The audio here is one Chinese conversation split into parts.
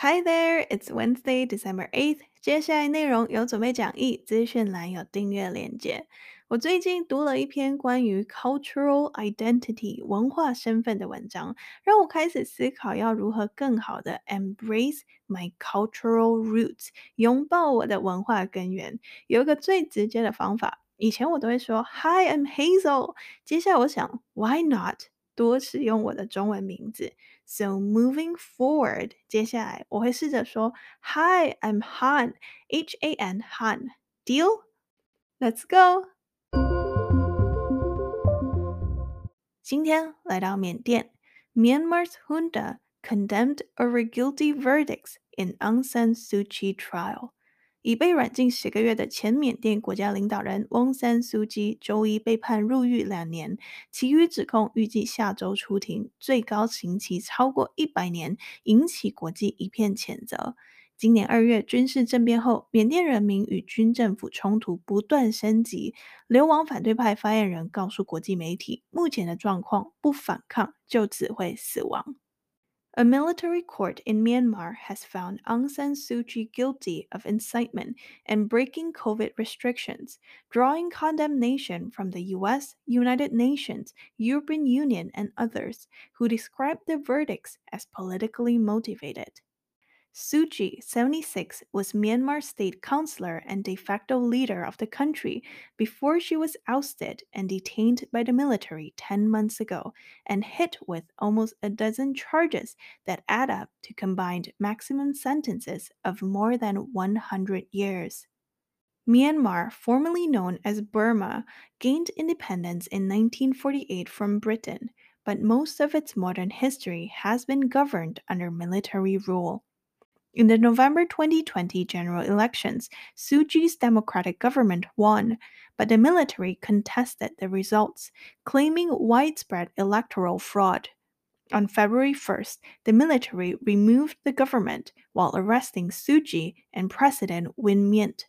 Hi there, it's Wednesday, December 8th. 接下来内容有准备讲义，资讯栏有订阅链接。我最近读了一篇关于 cultural identity 文化身份的文章，让我开始思考要如何更好的 embrace my cultural roots，拥抱我的文化根源。有一个最直接的方法，以前我都会说 Hi, I'm Hazel。接下来我想，Why not？多使用我的中文名字 ，so moving forward，接下来我会试着说，Hi, I'm Han，H A N Han，Deal？Let's go。今天来到缅甸，Myanmar's junta condemned over guilty verdicts in Aung San Suu Kyi trial。 已被软禁十个月的前缅甸国家领导人翁山苏姬周一被判入狱两年，其余指控预计下周出庭，最高刑期超过一百年，引起国际一片谴责。今年二月军事政变后，缅甸人民与军政府冲突不断升级，流亡反对派发言人告诉国际媒体，目前的状况不反抗就只会死亡。A military court in Myanmar has found Aung San Suu Kyi guilty of incitement and breaking COVID restrictions, drawing condemnation from the U.S., United Nations, European Union, and others, who described the verdicts as politically motivated. Suu Kyi, 76, was Myanmar's state councilor and de facto leader of the country before she was ousted and detained by the military 10 months ago and hit with almost a dozen charges that add up to combined maximum sentences of more than 100 years. Myanmar, formerly known as Burma, gained independence in 1948 from Britain, but most of its modern history has been governed under military rule. In the November 2020 general elections, Suu Kyi's democratic government won, but the military contested the results, claiming widespread electoral fraud. On February 1st, the military removed the government while arresting Suu Kyi and President Win Myint.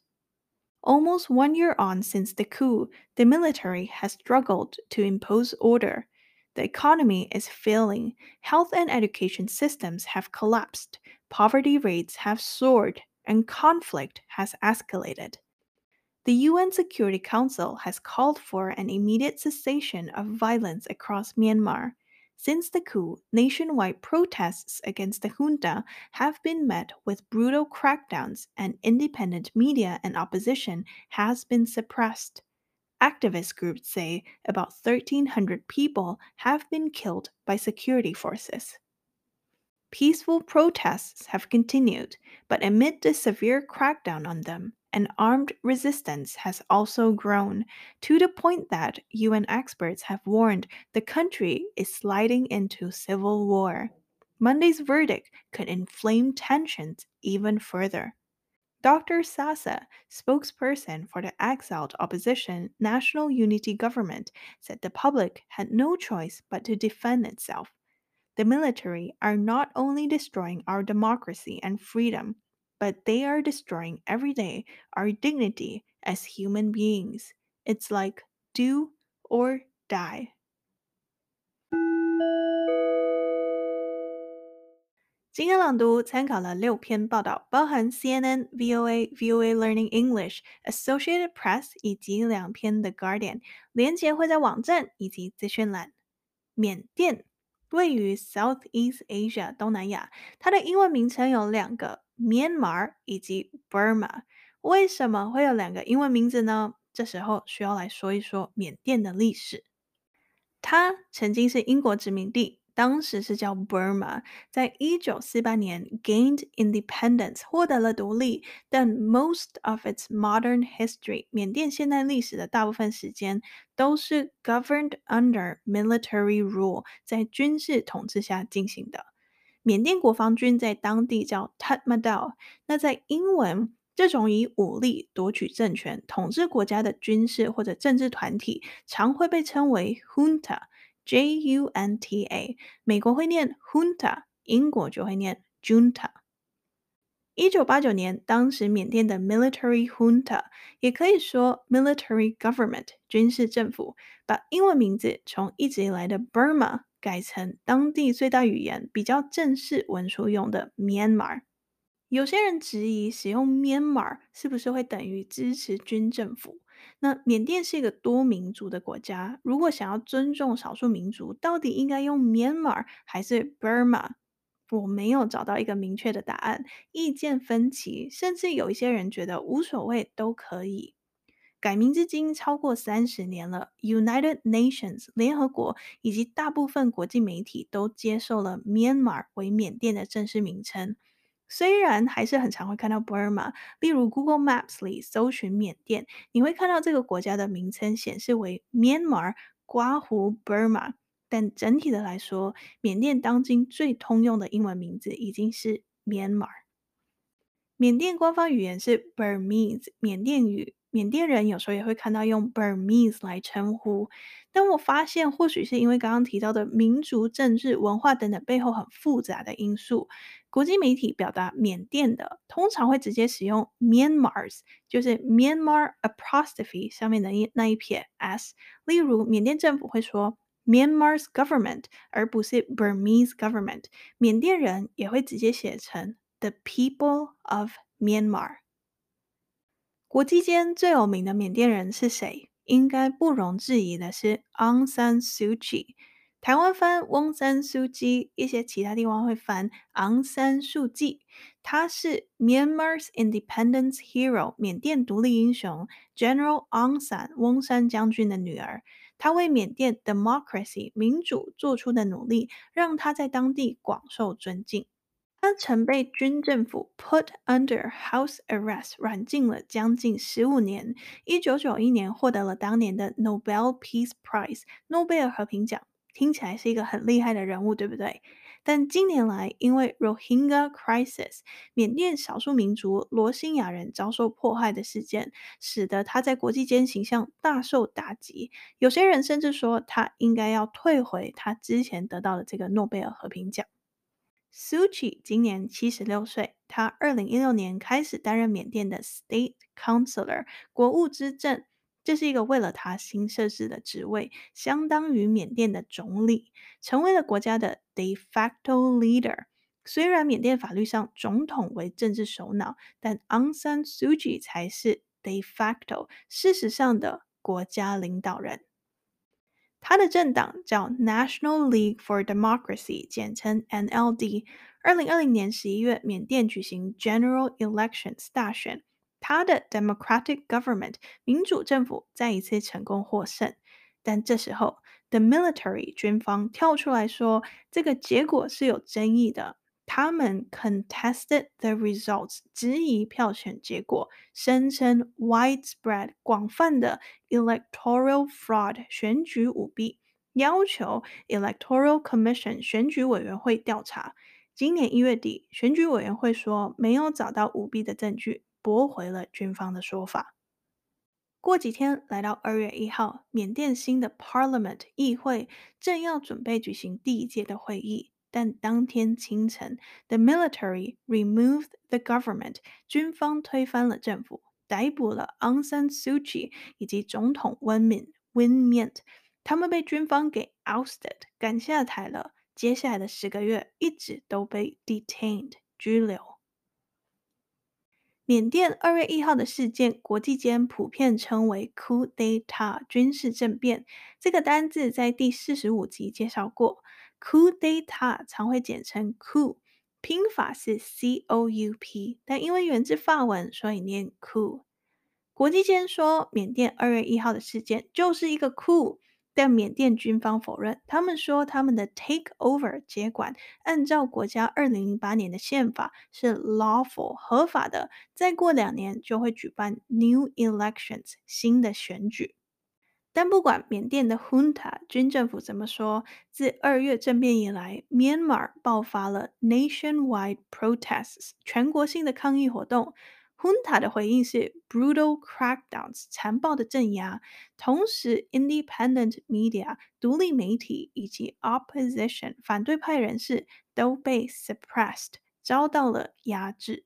Almost one year on since the coup, the military has struggled to impose order. The economy is failing, health and education systems have collapsed, poverty rates have soared, and conflict has escalated. The UN Security Council has called for an immediate cessation of violence across Myanmar. Since the coup, nationwide protests against the junta have been met with brutal crackdowns, and independent media and opposition has been suppressed. Activist groups say about 1,300 people have been killed by security forces. Peaceful protests have continued, but amid the severe crackdown on them, an armed resistance has also grown to the point that UN experts have warned the country is sliding into civil war. Monday's verdict could inflame tensions even further. Dr. Sasa, spokesperson for the exiled opposition National Unity Government, said the public had no choice but to defend itself. The military are not only destroying our democracy and freedom, but they are destroying every day our dignity as human beings. It's like do or die. 今天朗读参考了六篇报道，包含 CNN、VOA、VOA Learning English、Associated Press 以及两篇 The Guardian。连结会在网站以及资讯栏。缅甸 位于 Southeast Asia 东南亚，它的英文名称有两个：Myanmar 以及 Burma。为什么会有两个英文名字呢？这时候需要来说一说缅甸的历史。它曾经是英国殖民地。当时是叫 Burma，在一九四八年 gained independence 获得了独立，但 most of its modern history 缅甸现代历史的大部分时间都是 governed under military rule 在军事统治下进行的。缅甸国防军在当地叫 Tatmadaw，那在英文，这种以武力夺取政权、统治国家的军事或者政治团体，常会被称为 Junta。 J-U-N-T-A，美国会念 Junta，英国就会念 Junta。一九八九年，当时缅甸的 Military Junta，也可以说 Military Government，军事政府，把英文名字从一直以来的 Burma 改成当地最大语言、比较正式文书用的 Myanmar。有些人质疑使用 Myanmar 是不是会等于支持军政府？那缅甸是一个多民族的国家，如果想要尊重少数民族，到底应该用 Myanmar 还是 Burma？我没有找到一个明确的答案，意见分歧，甚至有一些人觉得无所谓，都可以。改名至今超过三十年了，United Nations 联合国以及大部分国际媒体都接受了 Myanmar 为缅甸的正式名称。虽然还是很常会看到 Burma，例如 Google Maps 里搜寻缅甸，你会看到这个国家的名称显示为 Myanmar 刮胡 Burma，但整体的来说，缅甸当今最通用的英文名字已经是 Myanmar。缅甸官方语言是 Burmese 缅甸语。缅甸人有时候也会看到用 Burmese 来称呼，但我发现或许是因为刚刚提到的民族、政治、文化等等背后很复杂的因素，国际媒体表达缅甸的通常会直接使用 Myanmar's，就是 Myanmar apostrophe 上面的那一撇 s，例如缅甸政府会说 Myanmar's government，而不是 Burmese government，缅甸人也会直接写成 The people of Myanmar。国际间最有名的缅甸人是谁？应该不容置疑的是 Aung San Suu Kyi。台湾翻翁山苏姬，一些其他地方会翻昂山素季。他是 Myanmar's Independence Hero，缅甸独立英雄 General Aung San 翁山将军的女儿。他为缅甸 democracy 民主做出的努力，让他在当地广受尊敬。他曾被军政府 put under house arrest，软禁了将近十五年。一九九一年获得了当年的 Nobel Peace Prize，诺贝尔和平奖。听起来是一个很厉害的人物，对不对？但近年来，因为 Rohingya crisis，缅甸少数民族罗兴亚人遭受迫害的事件，使得他在国际间形象大受打击。有些人甚至说，他应该要退回他之前得到的这个诺贝尔和平奖。苏琪今年七十六岁，他二零一六年开始担任缅甸的 State Councilor 国务之政，这是一个为了他新设置的职位，相当于缅甸的总理，成为了国家的 de facto leader。虽然缅甸法律上总统为政治首脑，但昂山素季才是 de facto 事实上的国家领导人。他的政党叫 National League for Democracy，简称 NLD。二零二零年十一月，缅甸举行 General Elections 大选，他的 Democratic Government 民主政府再一次成功获胜。但这时候，The Military 军方跳出来说，这个结果是有争议的。他们 contested the results，质疑票选结果，声称 widespread 广泛的 electoral fraud 选举舞弊，要求 Electoral Commission 选举委员会调查。今年一月底，选举委员会说没有找到舞弊的证据，驳回了军方的说法。过几天，来到二月一号，缅甸新的 Parliament 议会正要准备举行第一届的会议。但当天清晨，the military removed the government，军方推翻了政府，逮捕了 Aung San Suu Kyi 以及总统温敏 Win Myint，他们被军方给 ousted 赶下台了。接下来的十个月一直都被 detained 拘留。缅甸二月一号的事件，国际间普遍称为 coup d'état 军事政变。这个单字在第四十五集介绍过。Coup d'état 常会简称 coup，拼法是 C O U P，但因为源自法文，所以念 coup。国际间说缅甸二月一号的事件就是一个 coup，但缅甸军方否认，他们说他们的 take over 接管按照国家二零零八年的宪法是 lawful 合法的，再过两年就会举办 new elections 新的选举。但不管缅甸的 Junta 军政府怎么说，自二月政变以来，Myanmar 爆发了 nationwide protests 全国性的抗议活动。Junta 的回应是 brutal crackdowns 残暴的镇压，同时 independent media 独立媒体以及 opposition 反对派人士都被 suppressed 遭到了压制。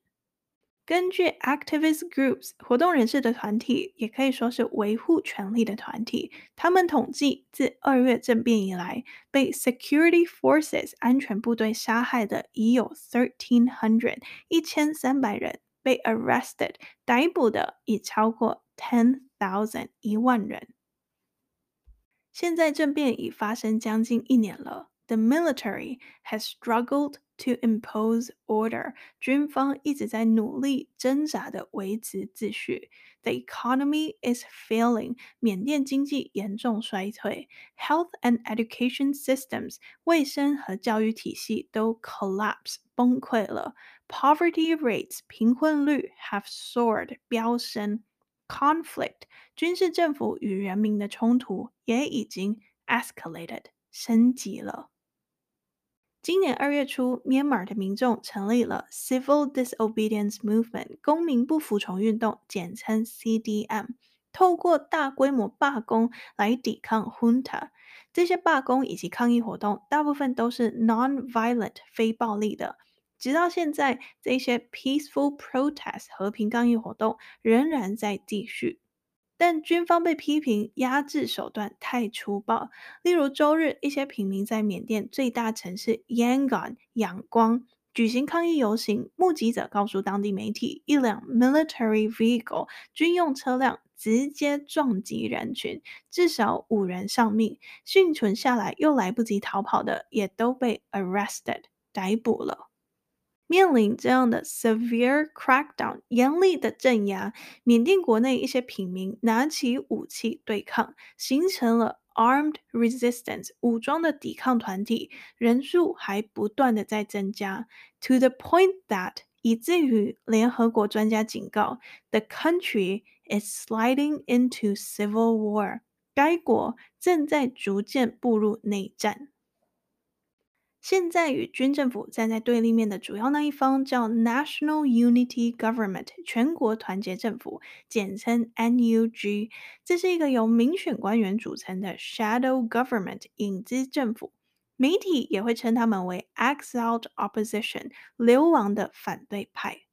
根据 activist groups 活动人士的团体，也可以说是维护权利的团体，他们统计自二月政变以来，被 security forces 安全部队杀害的已有 thirteen hundred 一千三百人，被 arrested 逮捕的已超过 ten thousand 一万人。现在政变已发生将近一年了，the military has struggled To impose order，军方一直在努力挣扎地维持秩序。The economy is failing，缅甸经济严重衰退。Health and education systems，卫生和教育体系都 collapse 崩溃了。Poverty rates，贫困率 have soared 飙升。Conflict，军事政府与人民的冲突也已经 escalated 升级了。 今年二月初，Myanmar 的民众成立了 Civil Disobedience Movement（ 公民不服从运动），简称 CDM，透过大规模罢工来抵抗 Junta。这些罢工以及抗议活动大部分都是 non-violent（ 非暴力）的。直到现在，这些 peaceful protest（ 和平抗议活动）仍然在继续。但军方被批评压制手段太粗暴，例如周日，一些平民在缅甸最大城市 Yangon 仰光举行抗议游行，目击者告诉当地媒体，一辆 military vehicle 军用车辆直接撞击人群，至少五人丧命，幸存下来又来不及逃跑的也都被 arrested 逮捕了。面临这样的 severe crackdown 严厉的镇压，缅甸国内一些平民拿起武器对抗，形成了 armed resistance 武装的抵抗团体，人数还不断的在增加，to the point that 以至于联合国专家警告，the country is sliding into civil war，该国正在逐渐步入内战。现在与军政府站在对立面的主要那一方叫 National Unity Government，全国团结政府，简称 NUG。这是一个由民选官员组成的 Shadow Government，影子政府。媒体也会称他们为 Exiled Opposition，流亡的反对派。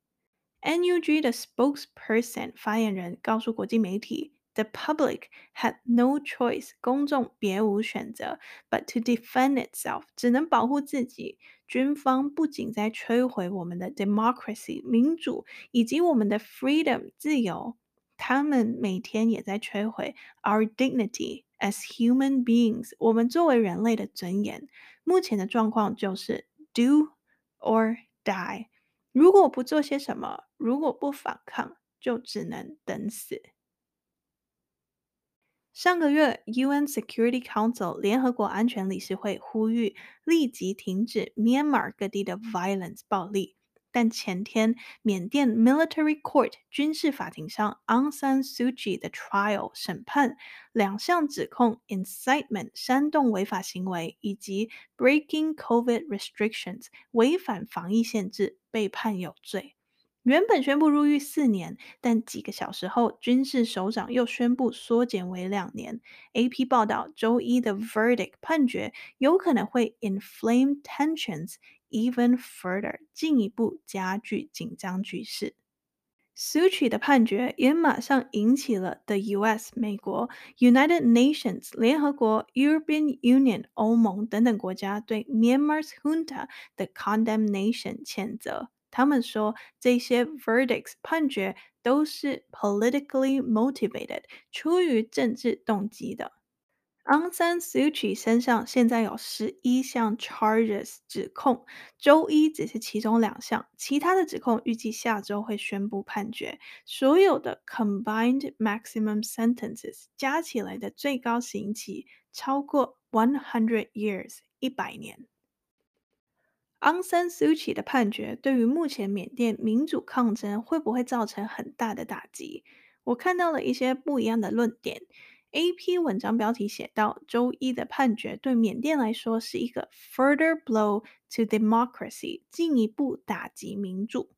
NUG 的 Spokesperson 发言人告诉国际媒体。The public had no choice，公众别无选择，but to defend itself，只能保护自己。军方不仅在摧毁我们的 democracy，民主，以及我们的 freedom，自由，他们每天也在摧毁 our dignity as human beings，我们作为人类的尊严。目前的状况就是 do or die，如果不做些什么，如果不反抗，就只能等死。 上个月，UN Security Council 联合国安全理事会呼吁立即停止 Myanmar 各地的 violence 暴力，但前天，缅甸 Military Court 军事法庭上，Aung San Suu Kyi 的 trial 审判两项指控：incitement 煽动违法行为，以及 breaking COVID restrictions 违反防疫限制，被判有罪。原本宣布入狱四年，但几个小时后，军事首长又宣布缩减为两年。AP 报道，周一的 verdict 判决有可能会 inflame tensions even further，进一步加剧紧张局势。Suu Kyi 的判决也马上引起了 the U.S. 美国、United Nations 联合国、European Union 欧盟等等国家对 Myanmar's junta 的 condemnation 谴责。他们说，这些 verdicts 判决都是 politically motivated，出于政治动机的。Aung San Suu Kyi 身上现在有十一项 charges 指控，周一只是其中两项，其他的指控预计下周会宣布判决。所有的 combined maximum sentences 加起来的最高刑期超过 one hundred years 一百年。昂山素季的判决对于目前缅甸民主抗争会不会造成很大的打击？我看到了一些不一样的论点。AP 文章标题写道：周一的判决对缅甸来说是一个 further blow to democracy，进一步打击民主。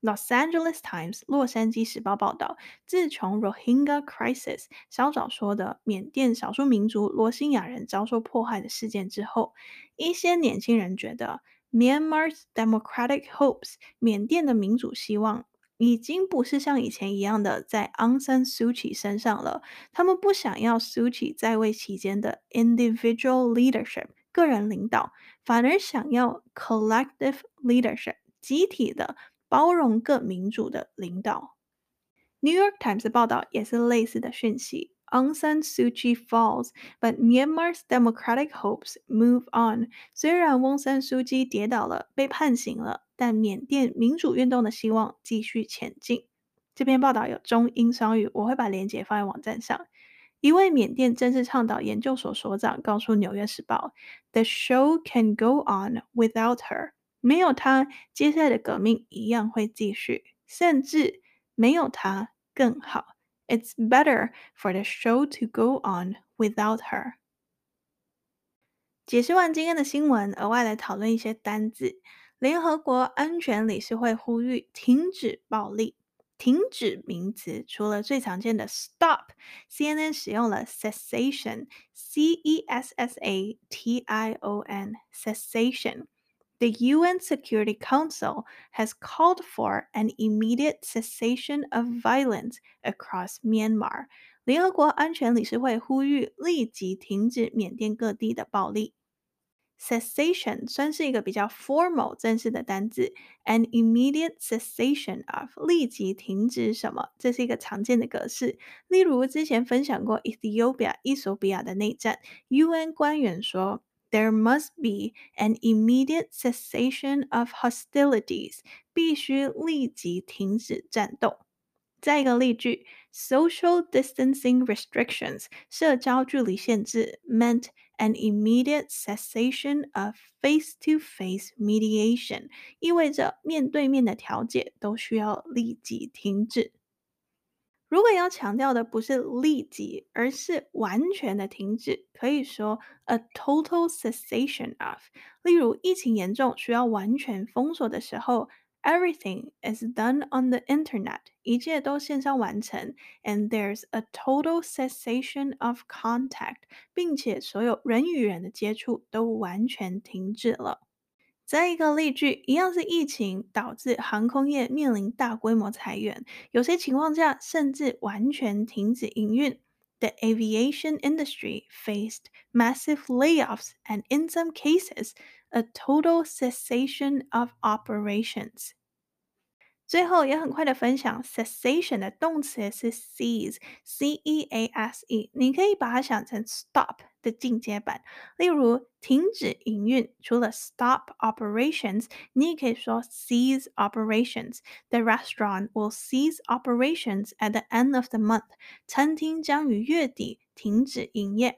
Los Angeles Times 洛杉矶时报报道，自从 Rohingya crisis 稍早说的缅甸少数民族罗兴亚人遭受迫害的事件之后，一些年轻人觉得。Myanmar's democratic hopes，缅甸的民主希望已经不是像以前一样的在 Aung San Suu Kyi 身上了。他们不想要 suuki 在位期间的 individual leadership 个人领导，反而想要 collective leadership 集体的包容各民主的领导。New York Times 的报道也是类似的讯息。Aung San Suu Kyi falls, but Myanmar's democratic hopes move on。虽然翁山苏姬跌倒了，被判刑了。但缅甸民主运动的希望继续前进。这篇报道有中英双语，我会把链接放在网站上。一位缅甸政治倡导研究所所长告诉《纽约时报》：“The show can go on without her。没有她，接下来的革命一样会继续，甚至没有她更好。It's better for the show to go on without her。”解释完今天的新闻，额外来讨论一些单字。联合国安全理事会呼吁停止暴力。停止名词除了最常见的 stop，CNN 使用了 cessation，C-E-S-S-A-T-I-O-N，cessation。 The UN Security Council has called for an immediate cessation of violence across Myanmar。联合国安全理事会呼吁立即停止缅甸各地的暴力。Cessation 算是一个比较 formal 正式的单字，an immediate cessation of 立即停止什么，这是一个常见的格式。例如之前分享过 Ethiopia 伊索比亚的内战，UN 官员说 There must be an immediate cessation of hostilities，必须立即停止战斗。再一个例句，social distancing restrictions 社交距离限制 meant an immediate cessation of face-to-face mediation，意味着面对面的调解都需要立即停止。 如果要强调的不是立即，而是完全的停止，可以说 a total cessation of。例如，疫情严重需要完全封锁的时候，everything is done on the internet，一切都线上完成，and there's a total cessation of contact，并且所有人与人的接触都完全停止了。再一个例句，一样是疫情导致航空业面临大规模裁员，有些情况下甚至完全停止营运。The aviation industry faced massive layoffs and in some cases, a total cessation of operations. 最后也很快的分享，cessation 的动词是 cease，C-E-A-S-E，你可以把它想成 stop 的进阶版。例如，停止营运，除了 stop operations，你也可以说 cease operations。The restaurant will cease operations at the end of the month。餐厅将于月底停止营业。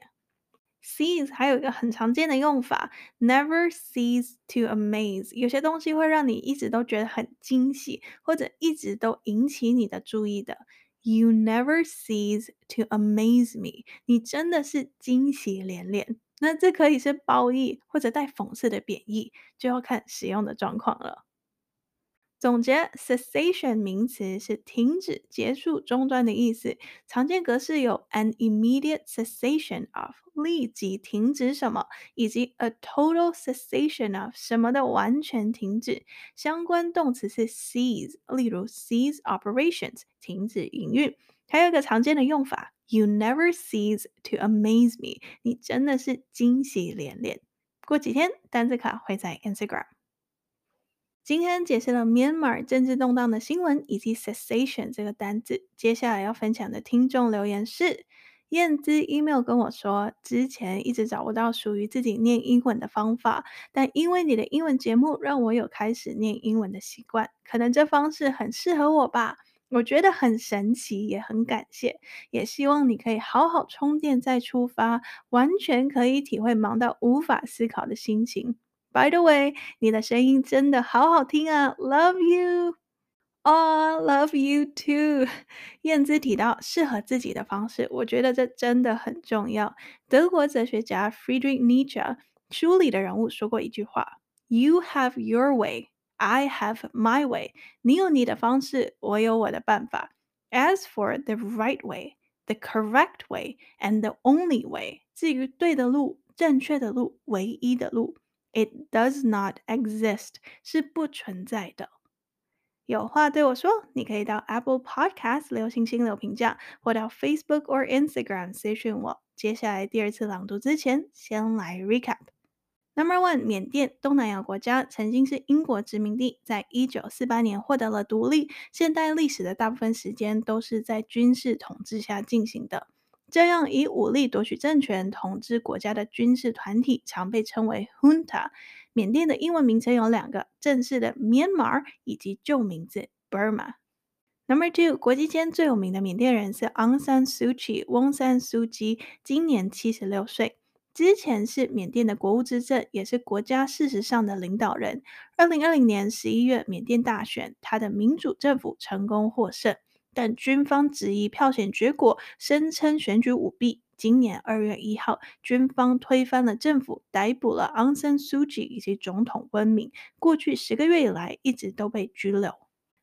Cease 还有一个很常见的用法，never cease to amaze。有些东西会让你一直都觉得很惊喜，或者一直都引起你的注意的。You never cease to amaze me。你真的是惊喜连连。那这可以是褒义或者带讽刺的贬义，就要看使用的状况了。总结，cessation 名词是停止、结束、中断的意思。常见格式有 an immediate cessation of 立即停止什么，以及 a total cessation of 什么的完全停止。相关动词是 cease，例如 cease operations 停止营运。还有一个常见的用法，you never cease to amaze me，你真的是惊喜连连。过几天单字卡会在 Instagram。今天解释了 Myanmar 政治动荡的新闻以及 cessation 这个单字。接下来要分享的听众留言是燕姿 email 跟我说，之前一直找不到属于自己念英文的方法，但因为你的英文节目，让我有开始念英文的习惯。可能这方式很适合我吧，我觉得很神奇，也很感谢。也希望你可以好好充电再出发，完全可以体会忙到无法思考的心情。By the way，你的声音真的好好听啊！Love you，哦，oh，Love you too。燕姿提到适合自己的方式，我觉得这真的很重要。德国哲学家 Friedrich Nietzsche 书里的人物说过一句话：“You have your way, I have my way。”你有你的方式，我有我的办法。As for the right way, the correct way, and the only way，至于对的路、正确的路、唯一的路。 It does not exist 是不存在的。有话对我说，你可以到 Apple Podcast 留星星留评价，或到 Facebook 或 Instagram 私讯我。接下来第二次朗读之前，先来 recap。Number one，缅甸，东南亚国家，曾经是英国殖民地，在一九四八年获得了独立。现代历史的大部分时间都是在军事统治下进行的。这样以武力夺取政权、统治国家的军事团体，常被称为 Junta。缅甸的英文名称有两个，正式的 Myanmar 以及旧名字 Burma。Number two，国际间最有名的缅甸人是 Aung San Suu Kyi，翁山苏姬，今年七十六岁。之前是缅甸的国务资政，也是国家事实上的领导人。二零二零年十一月缅甸大选，他的民主政府成功获胜，但军方质疑票选结果，声称选举舞弊。今年二月一号，军方推翻了政府，逮捕了昂山素季以及总统温敏。过去十个月以来，一直都被拘留。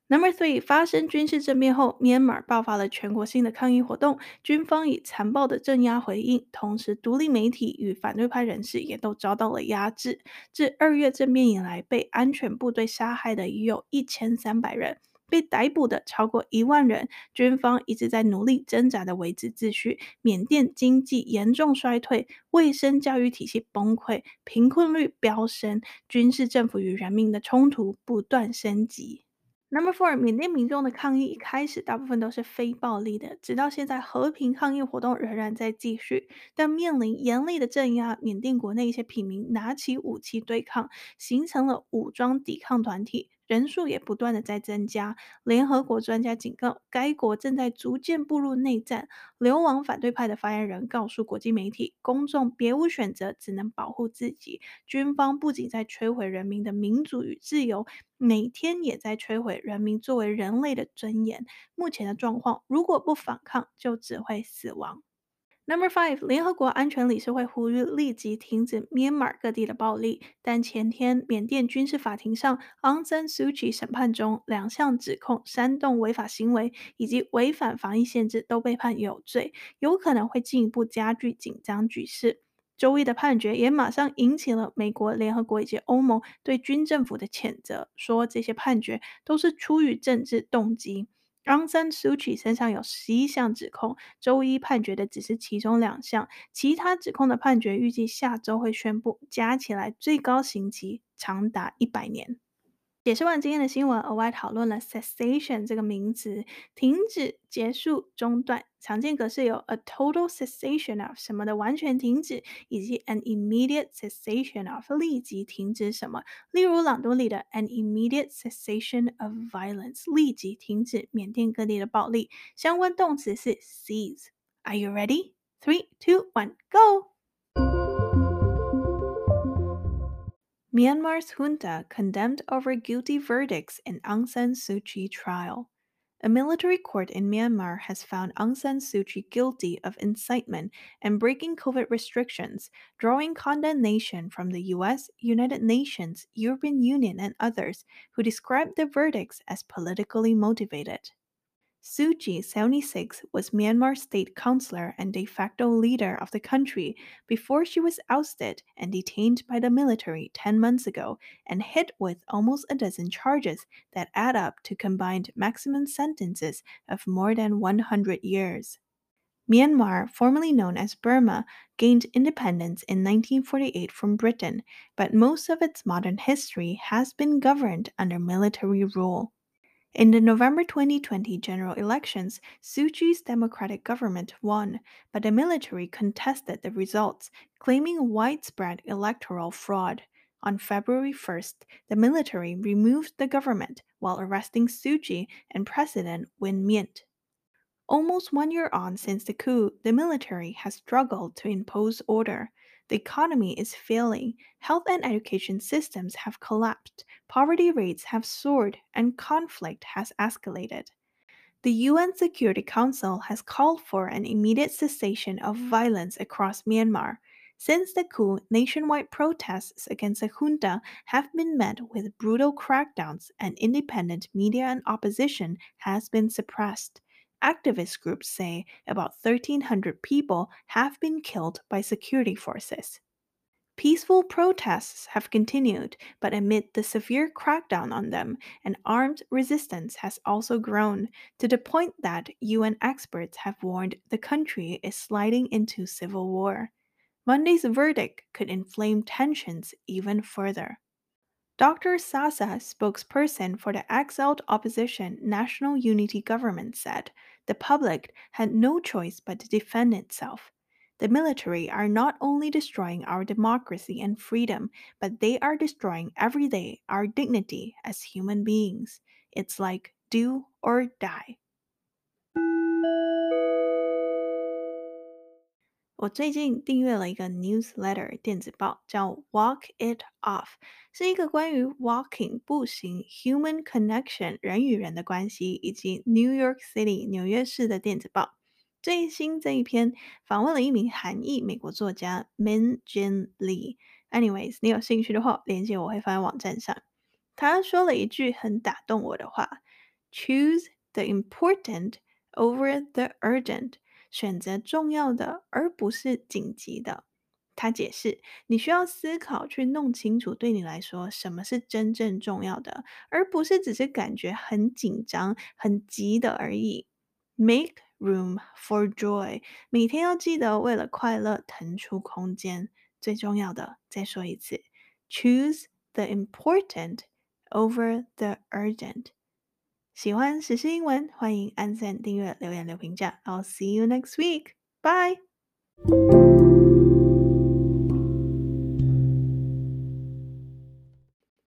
Number three，发生军事政变后缅甸爆发了全国性的抗议活动，军方以残暴的镇压回应，同时独立媒体与反对派人士也都遭到了压制。自二月政变以来，被安全部队杀害的已有一千三百人。被逮捕的超过一万人，军方一直在努力挣扎的维持秩序。缅甸经济严重衰退，卫生教育体系崩溃，贫困率飙升，军事政府与人民的冲突不断升级。Number four，缅甸民众的抗议一开始大部分都是非暴力的，直到现在和平抗议活动仍然在继续，但面临严厉的镇压，缅甸国内一些平民拿起武器对抗，形成了武装抵抗团体。人数也不断的在增加。联合国专家警告，该国正在逐渐步入内战。流亡反对派的发言人告诉国际媒体，公众别无选择，只能保护自己。军方不仅在摧毁人民的民主与自由，每天也在摧毁人民作为人类的尊严。目前的状况，如果不反抗，就只会死亡。Number five，联合国安全理事会呼吁立即停止缅甸各地的暴力，但前天缅甸军事法庭上昂山素季审判中，两项指控煽动违法行为以及违反防疫限制都被判有罪，有可能会进一步加剧紧张局势。周一的判决也马上引起了美国、联合国以及欧盟对军政府的谴责，说这些判决都是出于政治动机。昂森苏琪身上有十一项指控，周一判决的只是其中两项，其他指控的判决预计下周会宣布，加起来最高刑期长达一百年。解释完今天的新闻，额外讨论了 cessation 这个名词，停止、结束、中断。常见格式有 a total cessation of 什么的完全停止，以及 an immediate cessation of 立即停止什么。例如朗读里的 an immediate cessation of violence 立即停止缅甸各地的暴力。相关动词是 cease。Are you ready? Three, two, one, go! Myanmar's junta condemned over guilty verdicts in Aung San Suu Kyi trial. A military court in Myanmar has found Aung San Suu Kyi guilty of incitement and breaking COVID restrictions, drawing condemnation from the US, United Nations, European Union, and others who described the verdicts as politically motivated. Suu Kyi, 76, was Myanmar's state councillor and de facto leader of the country before she was ousted and detained by the military 10 months ago and hit with almost a dozen charges that add up to combined maximum sentences of more than 100 years. Myanmar, formerly known as Burma, gained independence in 1948 from Britain, but most of its modern history has been governed under military rule. In the November 2020 general elections, Suu Kyi's democratic government won, but the military contested the results, claiming widespread electoral fraud. On February 1st, the military removed the government while arresting Suu Kyi and President Win Myint. Almost one year on since the coup, the military has struggled to impose order. The economy is failing, health and education systems have collapsed, poverty rates have soared, and conflict has escalated. The UN Security Council has called for an immediate cessation of violence across Myanmar. Since the coup, nationwide protests against the junta have been met with brutal crackdowns, and independent media and opposition has been suppressed. Activist groups say about 1,300 people have been killed by security forces. Peaceful protests have continued, but amid the severe crackdown on them, an armed resistance has also grown to the point that UN experts have warned the country is sliding into civil war. Monday's verdict could inflame tensions even further. Dr. Sasa, spokesperson for the exiled opposition National Unity Government, said the public had no choice but to defend itself. The military are not only destroying our democracy and freedom, but they are destroying every day our dignity as human beings. It's like do or die. 我最近订阅了一个 newsletter 电子报，叫 Walk It Off，是一个关于 walking 步行、human connection 人与人的关系，以及 New York City 纽约市的电子报。最新这一篇访问了一名韩裔美国作家 Min Jin Lee。Anyways，你有兴趣的话，链接我会放在网站上。他说了一句很打动我的话：Choose the important over the urgent。选择重要的，而不是紧急的。他解释，你需要思考，去弄清楚对你来说什么是真正重要的，而不是只是感觉很紧张、很急的而已。Make room for joy，每天要记得为了快乐腾出空间。最重要的，再说一次，Choose the important over the urgent。喜欢时英文，欢迎按赞、订阅、留言、留评价。I'll see you next week. Bye.